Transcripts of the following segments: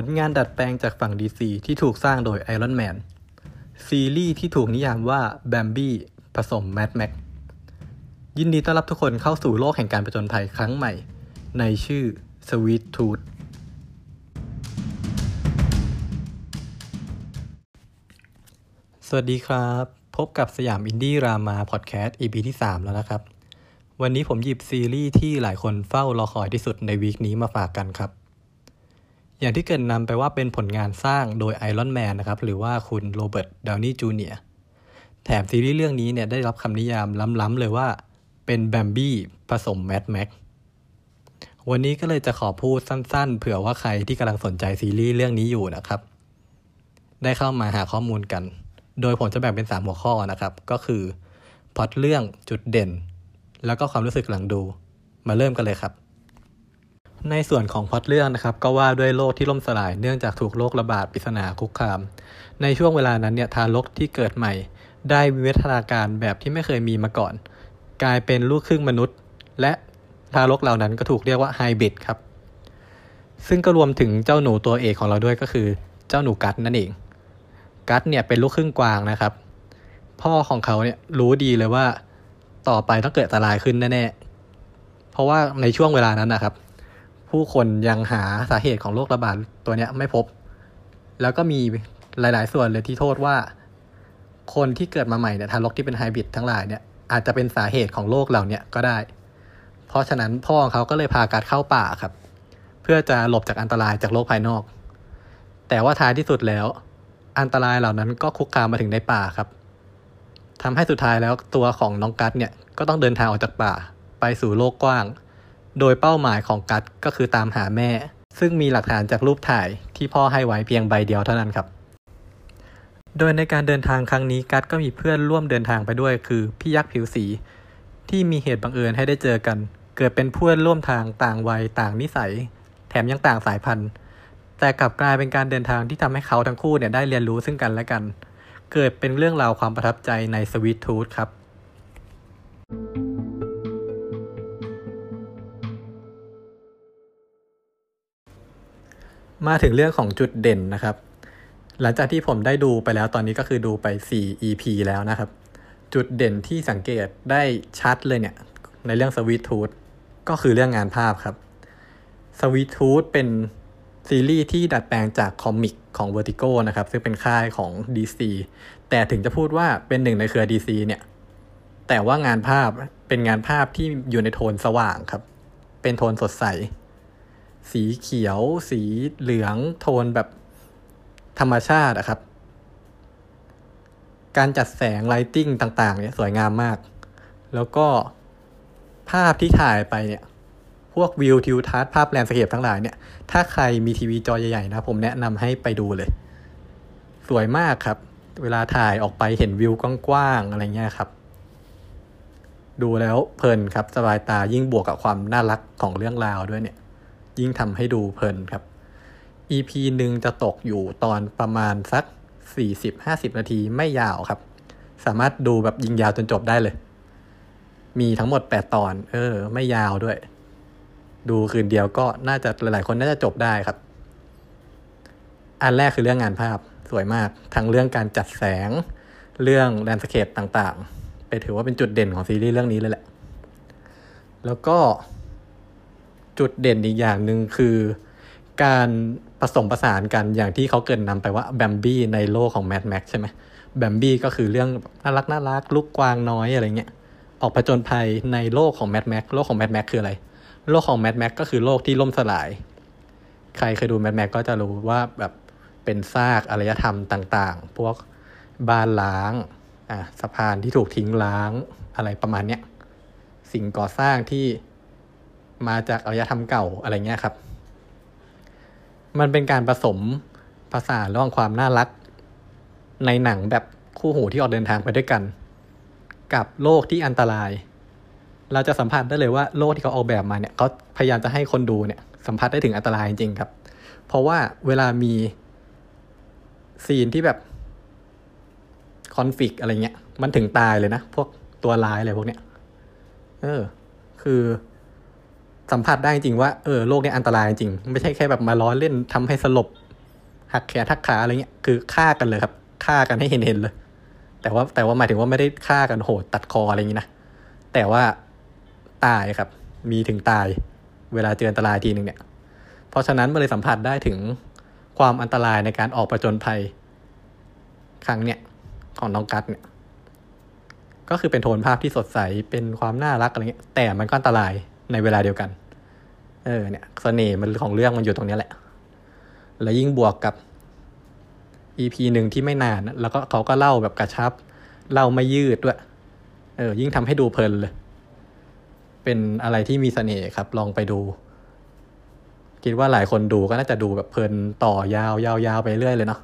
ผลงานดัดแปลงจากฝั่ง DC ที่ถูกสร้างโดย Iron Man ซีรีส์ที่ถูกนิยามว่า Bambi ผสม Mad Max ยินดีต้อนรับทุกคนเข้าสู่โลกแห่งการประจนภัยครั้งใหม่ ในชื่อ Sweet Tooth สวัสดีครับ พบกับสยามอินดี้รามาพอดแคสต์ EP ที่ 3 แล้วนะครับ วันนี้ผมหยิบซีรีส์ที่หลายคนเฝ้ารอคอยที่สุดในวีคนี้มาฝากกันครับ อย่างที่เกิดนำไปว่าเป็นผลงานสร้างโดยไอรอนแมนนะครับ หรือว่าคุณโรเบิร์ตดาวนี่จูเนียแถมซีรีส์เรื่องนี้เนี่ยได้รับคำนิยามล้ำๆเลยว่าเป็นแบมบี้ผสมแมดแม็กวันนี้ก็เลยจะขอพูดสั้นๆ เผื่อว่าใครที่กำลังสนใจซีรีส์เรื่องนี้อยู่นะครับ ได้เข้ามาหาข้อมูลกัน โดยผมจะแบ่งเป็น 3 หัวข้อนะครับ ก็คือพอตเรื่องจุดเด่น แล้วก็ความรู้สึกหลังดู มาเริ่มกันเลยครับ ในส่วนของพล็อตเรื่องนะครับก็ว่าด้วยโลกที่ล่มสลายเนื่องจากถูกโรคระบาดปริศนาคุกคาม ในช่วงเวลานั้นเนี่ยทารกที่เกิดใหม่ ได้วิวัฒนาการแบบที่ไม่เคยมีมาก่อน กลายเป็นลูกครึ่งมนุษย์ และทารกเหล่านั้นก็ถูกเรียกว่าไฮบริดครับ ซึ่งก็รวมถึงเจ้าหนูตัวเอกของเราด้วยก็คือเจ้าหนูกัดนั่นเอง กัดเนี่ยเป็นลูกครึ่งกวางนะครับ พ่อของเขาเนี่ยรู้ดีเลยว่าต่อไปต้องเกิดอันตรายขึ้นแน่ๆเพราะว่าในช่วงเวลานั้นนะครับ ผู้คนยังหาสาเหตุของโรคระบาดตัวเนี้ยไม่พบ แล้วก็มีหลาย ๆ ส่วนเลยที่โทษว่า คนที่เกิดมาใหม่เนี่ยทารกที่เป็นไฮบริดทั้งหลายเนี่ยอาจจะเป็นสาเหตุของโรคเหล่านี้ก็ได้ เพราะฉะนั้นพ่อของเขาก็เลยพากัดเข้าป่าครับ เพื่อจะหลบจากอันตรายจากโลกภายนอก แต่ว่าท้ายที่สุดแล้ว อันตรายเหล่านั้นก็คุกคามมาถึงในป่าครับทำให้สุดท้ายแล้วตัวของน้องกัดเนี่ยก็ต้องเดินทางออกจากป่า ไปสู่โลกกว้าง โดยเป้าหมายของกัดก็คือตามหาแม่ ซึ่งมีหลักฐานจากรูปถ่ายที่พ่อให้ไว้เพียงใบเดียวเท่านั้นครับ โดยในการเดินทางครั้งนี้กัดก็มีเพื่อนร่วมเดินทางไปด้วย คือพี่ยักษ์ผิวสี ที่มีเหตุบังเอิญให้ได้เจอกัน เกิดเป็นเพื่อนร่วมทางต่างวัยต่างนิสัย แถมยังต่างสายพันธุ์ แต่กลับกลายเป็นการเดินทางที่ทำให้เขาทั้งคู่เนี่ยได้เรียนรู้ซึ่งกันและกัน เกิดเป็นเรื่องราวความประทับใจในสวีททูธครับ มาถึงเรื่องของจุดเด่นนะครับ หลังจากที่ผมได้ดูไปแล้วตอนนี้ก็คือดูไป 4 EP แล้วนะครับ จุดเด่นที่สังเกตได้ชัดเลยเนี่ย ในเรื่อง Sweet Tooth ก็คือเรื่องงานภาพครับ Sweet Tooth เป็นซีรีส์ที่ดัดแปลงจาก comic ของ Vertigo นะครับ ซึ่งเป็นค่ายของ DC แต่ถึงจะพูดว่าเป็นหนึ่งในเครือ DC เนี่ย แต่ว่างานภาพเป็นงานภาพที่อยู่ในโทนสว่างครับ เป็นโทนสดใส สีเขียว สีเหลืองโทนแบบธรรมชาติอะครับ การจัดแสง lighting ต่างๆเนี่ยสวยงามมาก แล้วก็ภาพที่ถ่ายไปเนี่ย พวกวิวทิวทัศน์ภาพแลนด์สเคปทั้งหลายเนี่ย ถ้าใครมีทีวีจอใหญ่ๆนะ ผมแนะนำให้ไปดูเลย สวยมากครับ เวลาถ่ายออกไปเห็นวิวกว้างๆอะไรเงี้ยครับ ดูแล้วเพลินครับสบายตายิ่งบวกกับความน่ารักของเรื่องราวด้วยเนี่ย ยิ่งทำให้ดูเพลินครับ EP หนึ่งจะตกอยู่ตอนประมาณสัก 40-50 นาทีไม่ยาวครับ สามารถดูแบบยิงยาวจนจบได้เลย มีทั้งหมด 8 ตอน เออ ไม่ยาวด้วย ดูคืนเดียวก็น่าจะหลายๆ คนน่าจะจบได้ครับ อันแรกคือเรื่องงานภาพสวยมาก ทั้งเรื่องการจัดแสง เรื่องแลนด์สเคปต่างๆ ไปถือว่าเป็นจุดเด่นของซีรีส์เรื่องนี้เลยแหละ แล้วก็ จุดเด่นอีกอย่างหนึ่งคือ การผสมผสานกันอย่างที่เขาเกิดนนำไปว่าแบมบี้ในโลกของแมดแม็กใช่ไหมแบมบี้ก็คือเรื่องน่ารักน่ารักลูกกวางน้อยอะไรเงี้ยออกผจญภัยในโลกของแมดแม็กโลกของแมดแม็กคืออะไร โลกของแมดแม็กก็คือโลกที่ล่มสลาย ใครเคยดูแมดแม็กก็จะรู้ว่าแบบเป็นซากอารยธรรมต่างๆ พวกบ้านล้างอะสะพานที่ถูกทิ้งล้างอะไรประมาณเนี้ยสิ่งก่อสร้างที่ มาจากอารยธรรมเก่าอะไรเงี้ยครับ มันเป็นการผสมผสาระหว่างความน่ารัก ในหนังแบบคู่หูที่ออกเดินทางไปด้วยกัน กับโลกที่อันตราย เราจะสัมผัสได้เลยว่าโลกที่เขาออกแบบมาเนี่ยเขาพยายามจะให้คนดูเนี่ยสัมผัสได้ถึงอันตรายจริงครับ เพราะว่าเวลามีซีนที่แบบคอนฟ lict อะไรเงี้ย มันถึงตายเลยนะ พวกตัวร้ายอะไรพวกเนี้ย เออ คือ สัมผัสได้จริงว่าเออโลกนี้อันตรายจริง ไม่ใช่แค่แบบมาล้อเล่นทำให้สลบ หักแขนทักขาอะไรเงี้ยคือฆ่ากันเลยครับฆ่ากันให้เห็นเห็นเลย แต่ว่าแต่ว่าหมายถึงว่าไม่ได้ฆ่ากันโหดตัดคออะไรอย่างนี้นะแต่ว่าตายครับ มีถึงตายเวลาเจออันตรายทีหนึ่งเนี่ย เพราะฉะนั้นมันเลยสัมผัสได้ถึงความอันตรายในการออกประจนภัย ครั้งเนี่ยของน้องกัดเนี่ย ก็คือเป็นโทนภาพที่สดใสเป็นความน่ารักอะไรเงี้ย แต่มันก็อันตราย ในเวลาเดียวกัน เออเนี่ยเสน่ห์มันของเรื่องมันอยู่ตรงนี้แหละ แล้วยิ่งบวกกับ EP หนึ่งที่ไม่นาน แล้วก็เขาก็เล่าแบบกระชับ เล่าไม่ยืดด้วย เออ ยิ่งทำให้ดูเพลินเลย เป็นอะไรที่มีเสน่ห์ครับ ลองไปดู คิดว่าหลายคนดูก็น่าจะดูแบบเพลินต่อยาวยาวยาวไปเรื่อยเลยเนาะ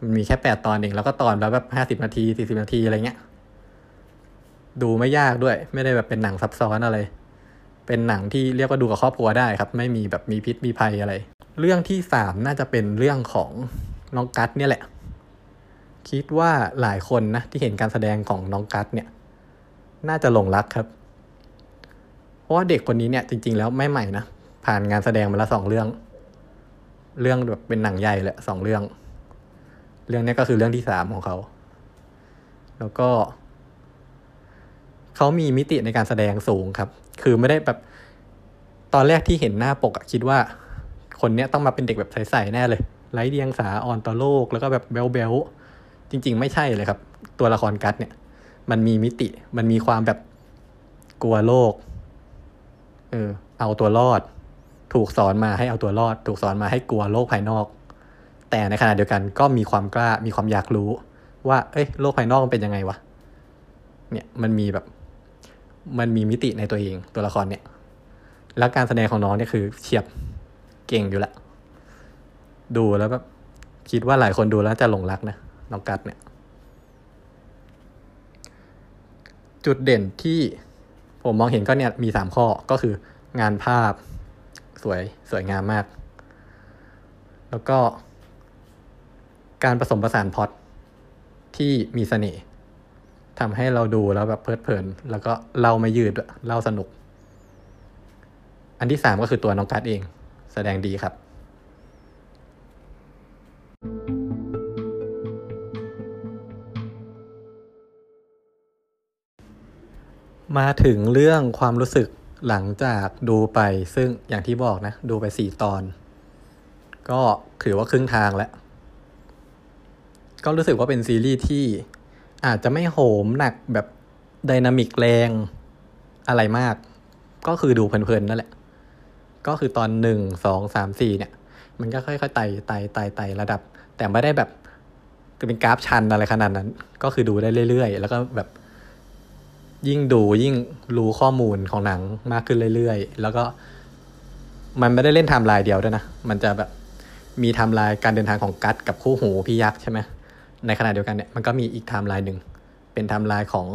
มันมีแค่แปดตอนเอง แล้วก็ตอนแล้วแบบห้าสิบนาทีสี่สิบนาทีอะไรเงี้ย ดูไม่ยากด้วย ไม่ได้แบบเป็นหนังซับซ้อนอะไร เป็นหนังที่เรียกว่าดูกับครอบครัวได้ครับ ไม่มีแบบมีพิษมีภัยอะไร เรื่องที่สามน่าจะเป็นเรื่องของน้องกัตเนี่ยแหละ คิดว่าหลายคนนะที่เห็นการแสดงของน้องกัตเนี่ย น่าจะหลงรักครับ เพราะว่าเด็กคนนี้เนี่ยจริง ๆ แล้วไม่ใหม่นะผ่านงานแสดงมาแล้วสองเรื่อง เรื่องแบบเป็นหนังใหญ่แหละสองเรื่อง เรื่องนี้ก็คือเรื่องที่สามของเขา แล้วก็ เขามีมิติในการแสดงสูงครับ คือไม่ได้แบบตอนแรกที่เห็นหน้าปกอะคิดว่า คนเนี้ยต้องมาเป็นเด็กแบบใสๆแน่เลย ไร้เดียงสาอ่อนต่อโลกแล้วก็แบบเบลเบลจริง ๆ ไม่ใช่เลยครับ ตัวละครกัตเนี่ย มันมีมิติมันมีความแบบกลัวโลกเออเอาตัวรอด ถูกสอนมาให้เอาตัวรอด ถูกสอนมาให้กลัวโลกภายนอก แต่ในขณะเดียวกันก็มีความกล้ามีความอยากรู้ ว่า เอ้ยโลกภายนอกมันเป็นยังไงวะเนี่ยมันมีแบบ มันมีมิติในตัวเองตัวละครเนี่ย แล้วการแสดงของน้องเนี่ยคือเฉียบเก่งอยู่ละ ดูแล้วแบบคิดว่าหลายคนดูแล้วจะหลงรักนะน้องกัดเนี่ย จุดเด่นที่ผมมองเห็นก็เนี่ยมีสามข้อก็คืองานภาพสวยสวยงามมาก แล้วก็การผสมผสานพอตที่มีเสน่ห์ ทำให้เราดูแล้วแบบเพลิดเพลิน แล้วก็เล่าไม่ยืดเล่าสนุก อันที่สามก็คือตัวน้องกัดเอง แสดงดีครับ มาถึงเรื่องความรู้สึกหลังจากดูไปซึ่งอย่างที่บอกนะ ดูไปสี่ตอน ก็ถือว่าครึ่งทางแล้ว ก็รู้สึกว่าเป็นซีรีส์ที่ อาจจะไม่โหมหนักแบบไดนามิกแรงอะไรมาก ก็คือดูเพลินๆนั่นแหละ ก็คือตอนหนึ่งสองสามสี่เนี่ย มันก็ค่อยๆไต่ไต่ไต่ไต่ระดับ แต่ไม่ได้แบบเป็นกราฟชันอะไรขนาดนั้น ก็คือดูได้เรื่อยๆ แล้วก็แบบยิ่งดูยิ่งรู้ข้อมูลของหนังมากขึ้นเรื่อยๆ แล้วก็มันไม่ได้เล่นไทม์ไลน์เดียวด้วยนะ มันจะแบบมีไทม์ไลน์การเดินทางของกัสกับคู่หูพี่ยักษ์ใช่ไหม ในขณะเดียวกันเนี่ยมันก็มีอีกไทม์ไลน์หนึ่งเป็นไทม์ไลน์ของ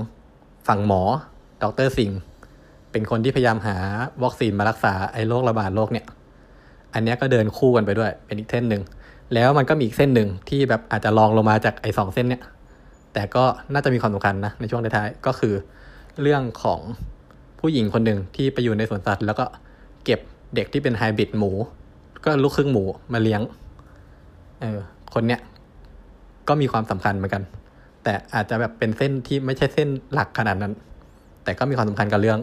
ฝั่งหมอดร.สิงห์เป็นคนที่พยายามหาวัคซีนมารักษาไอ้โรคระบาดโรคเนี่ย อันนี้ก็เดินคู่กันไปด้วย เป็นอีกเส้นหนึ่ง แล้วมันก็มีอีกเส้นหนึ่งที่แบบอาจจะลองลงมาจากไอ้สองเส้นเนี่ย แต่ก็น่าจะมีความสำคัญนะในช่วงท้ายๆก็คือ เรื่องของผู้หญิงคนหนึ่งที่ไปอยู่ในสวนสัตว์ แล้วก็เก็บเด็กที่เป็นไฮบริดหมู ก็ลูกครึ่งหมูมาเลี้ยง เออ คนเนี้ย ก็มีความสำคัญเหมือนกัน แต่อาจจะแบบเป็นเส้นที่ไม่ใช่เส้นหลักขนาดนั้น แต่ก็มีความสำคัญกับเรื่อง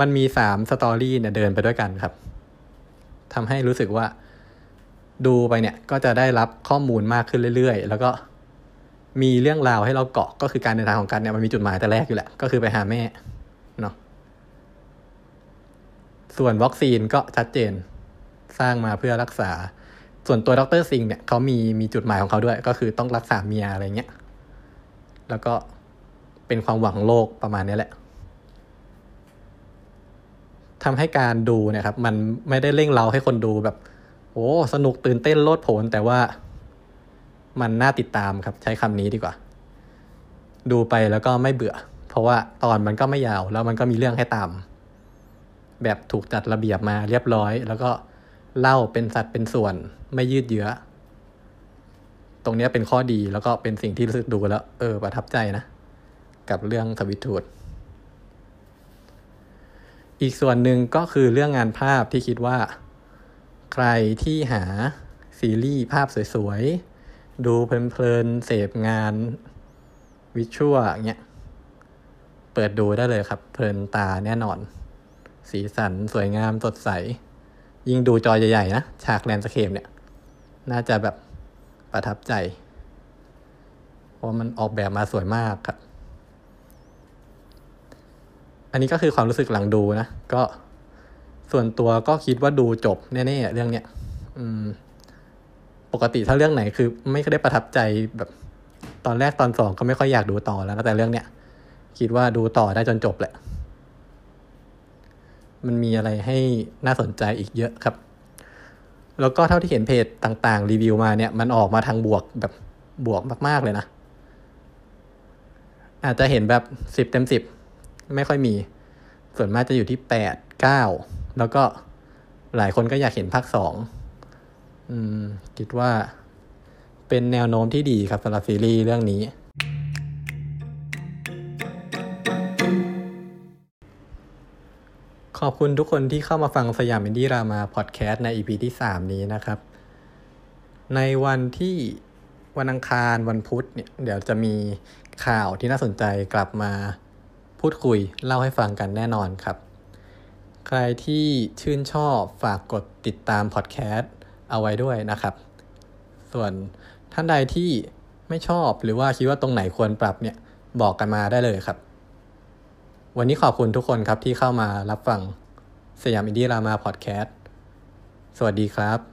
มันมีสามสตอรี่เนี่ยเดินไปด้วยกันครับทำให้รู้สึกว่าดูไปเนี่ยก็จะได้รับข้อมูลมากขึ้นเรื่อยๆ แล้วก็มีเรื่องราวให้เราเกาะก็คือการเดินทางของกันเนี่ยมันมีจุดหมายแต่แรกอยู่แหละ ก็คือไปหาแม่เนาะส่วนวัคซีนก็ชัดเจนสร้างมาเพื่อรักษา ส่วนตัวดรซิงเนี่ยเขามีมีจุดหมายของเขาด้วย ก็คือต้องรักษาเมียอะไรเงี้ย แล้วก็เป็นความหวังของโลกประมาณนี้แหละทำให้การดูเนี่ยครับ มันไม่ได้เร่งเราให้คนดูแบบโอ้สนุกตื่นเต้นโลดโผนแต่ว่ามันน่าติดตามครับ ใช้คำนี้ดีกว่า ดูไปแล้วก็ไม่เบื่อ เพราะว่าตอนมันก็ไม่ยาว แล้วมันก็มีเรื่องให้ตาม แบบถูกจัดระเบียบมาเรียบร้อย แล้วก็ เล่าเป็นสัดเป็นส่วนไม่ยืดเยื้อ ตรงนี้เป็นข้อดีแล้วก็เป็นสิ่งที่รู้สึกดูแล้ว เออ ประทับใจนะ กับเรื่องสวิตทูดอีกส่วนหนึ่งก็คือเรื่องงานภาพที่คิดว่า ใครที่หาซีรีส์ภาพสวยๆ ดูเพลินๆ เสพงานวิชวลเงี้ย เปิดดูได้เลยครับ เพลินตาแน่นอน สีสันสวยงามสดใส ยิ่งดูจอใหญ่ๆนะฉากแลนสเคปเนี่ย น่าจะแบบประทับใจ เพราะมันออกแบบมาสวยมากครับ อันนี้ก็คือความรู้สึกหลังดูนะ ก็ส่วนตัวก็คิดว่าดูจบแน่ๆเรื่องเนี้ยปกติถ้าเรื่องไหนคือ ไม่ได้ประทับใจแบบตอนแรกตอนสองก็ไม่ค่อยอยากดูต่อแล้วแต่เรื่องเนี้ยคิดว่าดูต่อได้จนจบแหละ มันมีอะไรให้น่าสนใจอีกเยอะครับ แล้วก็เท่าที่เห็นเพจต่างๆ รีวิวมาเนี่ย มันออกมาทางบวกแบบบวกมาก ๆ เลยนะ อาจจะเห็นแบบสิบเต็มสิบไม่ค่อยมี ส่วนมากจะอยู่ที่แปดเก้าแล้วก็หลายคนก็อยากเห็นภาคสองอืมคิดว่าเป็นแนวโน้มที่ดีครับสำหรับซีรีส์เรื่องนี้ ขอบคุณทุกคนที่เข้ามาฟังสยามอินดี้รามาพอดแคสต์ใน EP ที่ 3 นี้นะครับ ในวันที่วันอังคารวันพุธเนี่ยเดี๋ยวจะมีข่าวที่น่าสนใจกลับมาพูดคุยเล่าให้ฟังกันแน่นอนครับ ใครที่ชื่นชอบฝากกดติดตามพอดแคสต์เอาไว้ด้วยนะครับ ส่วนท่านใดที่ไม่ชอบหรือว่าคิดว่าตรงไหนควรปรับเนี่ยบอกกันมาได้เลยครับ วันนี้ขอบคุณทุกคนครับที่เข้ามารับฟังสยามอินดี้รามาพอดแคสต์ สวัสดีครับ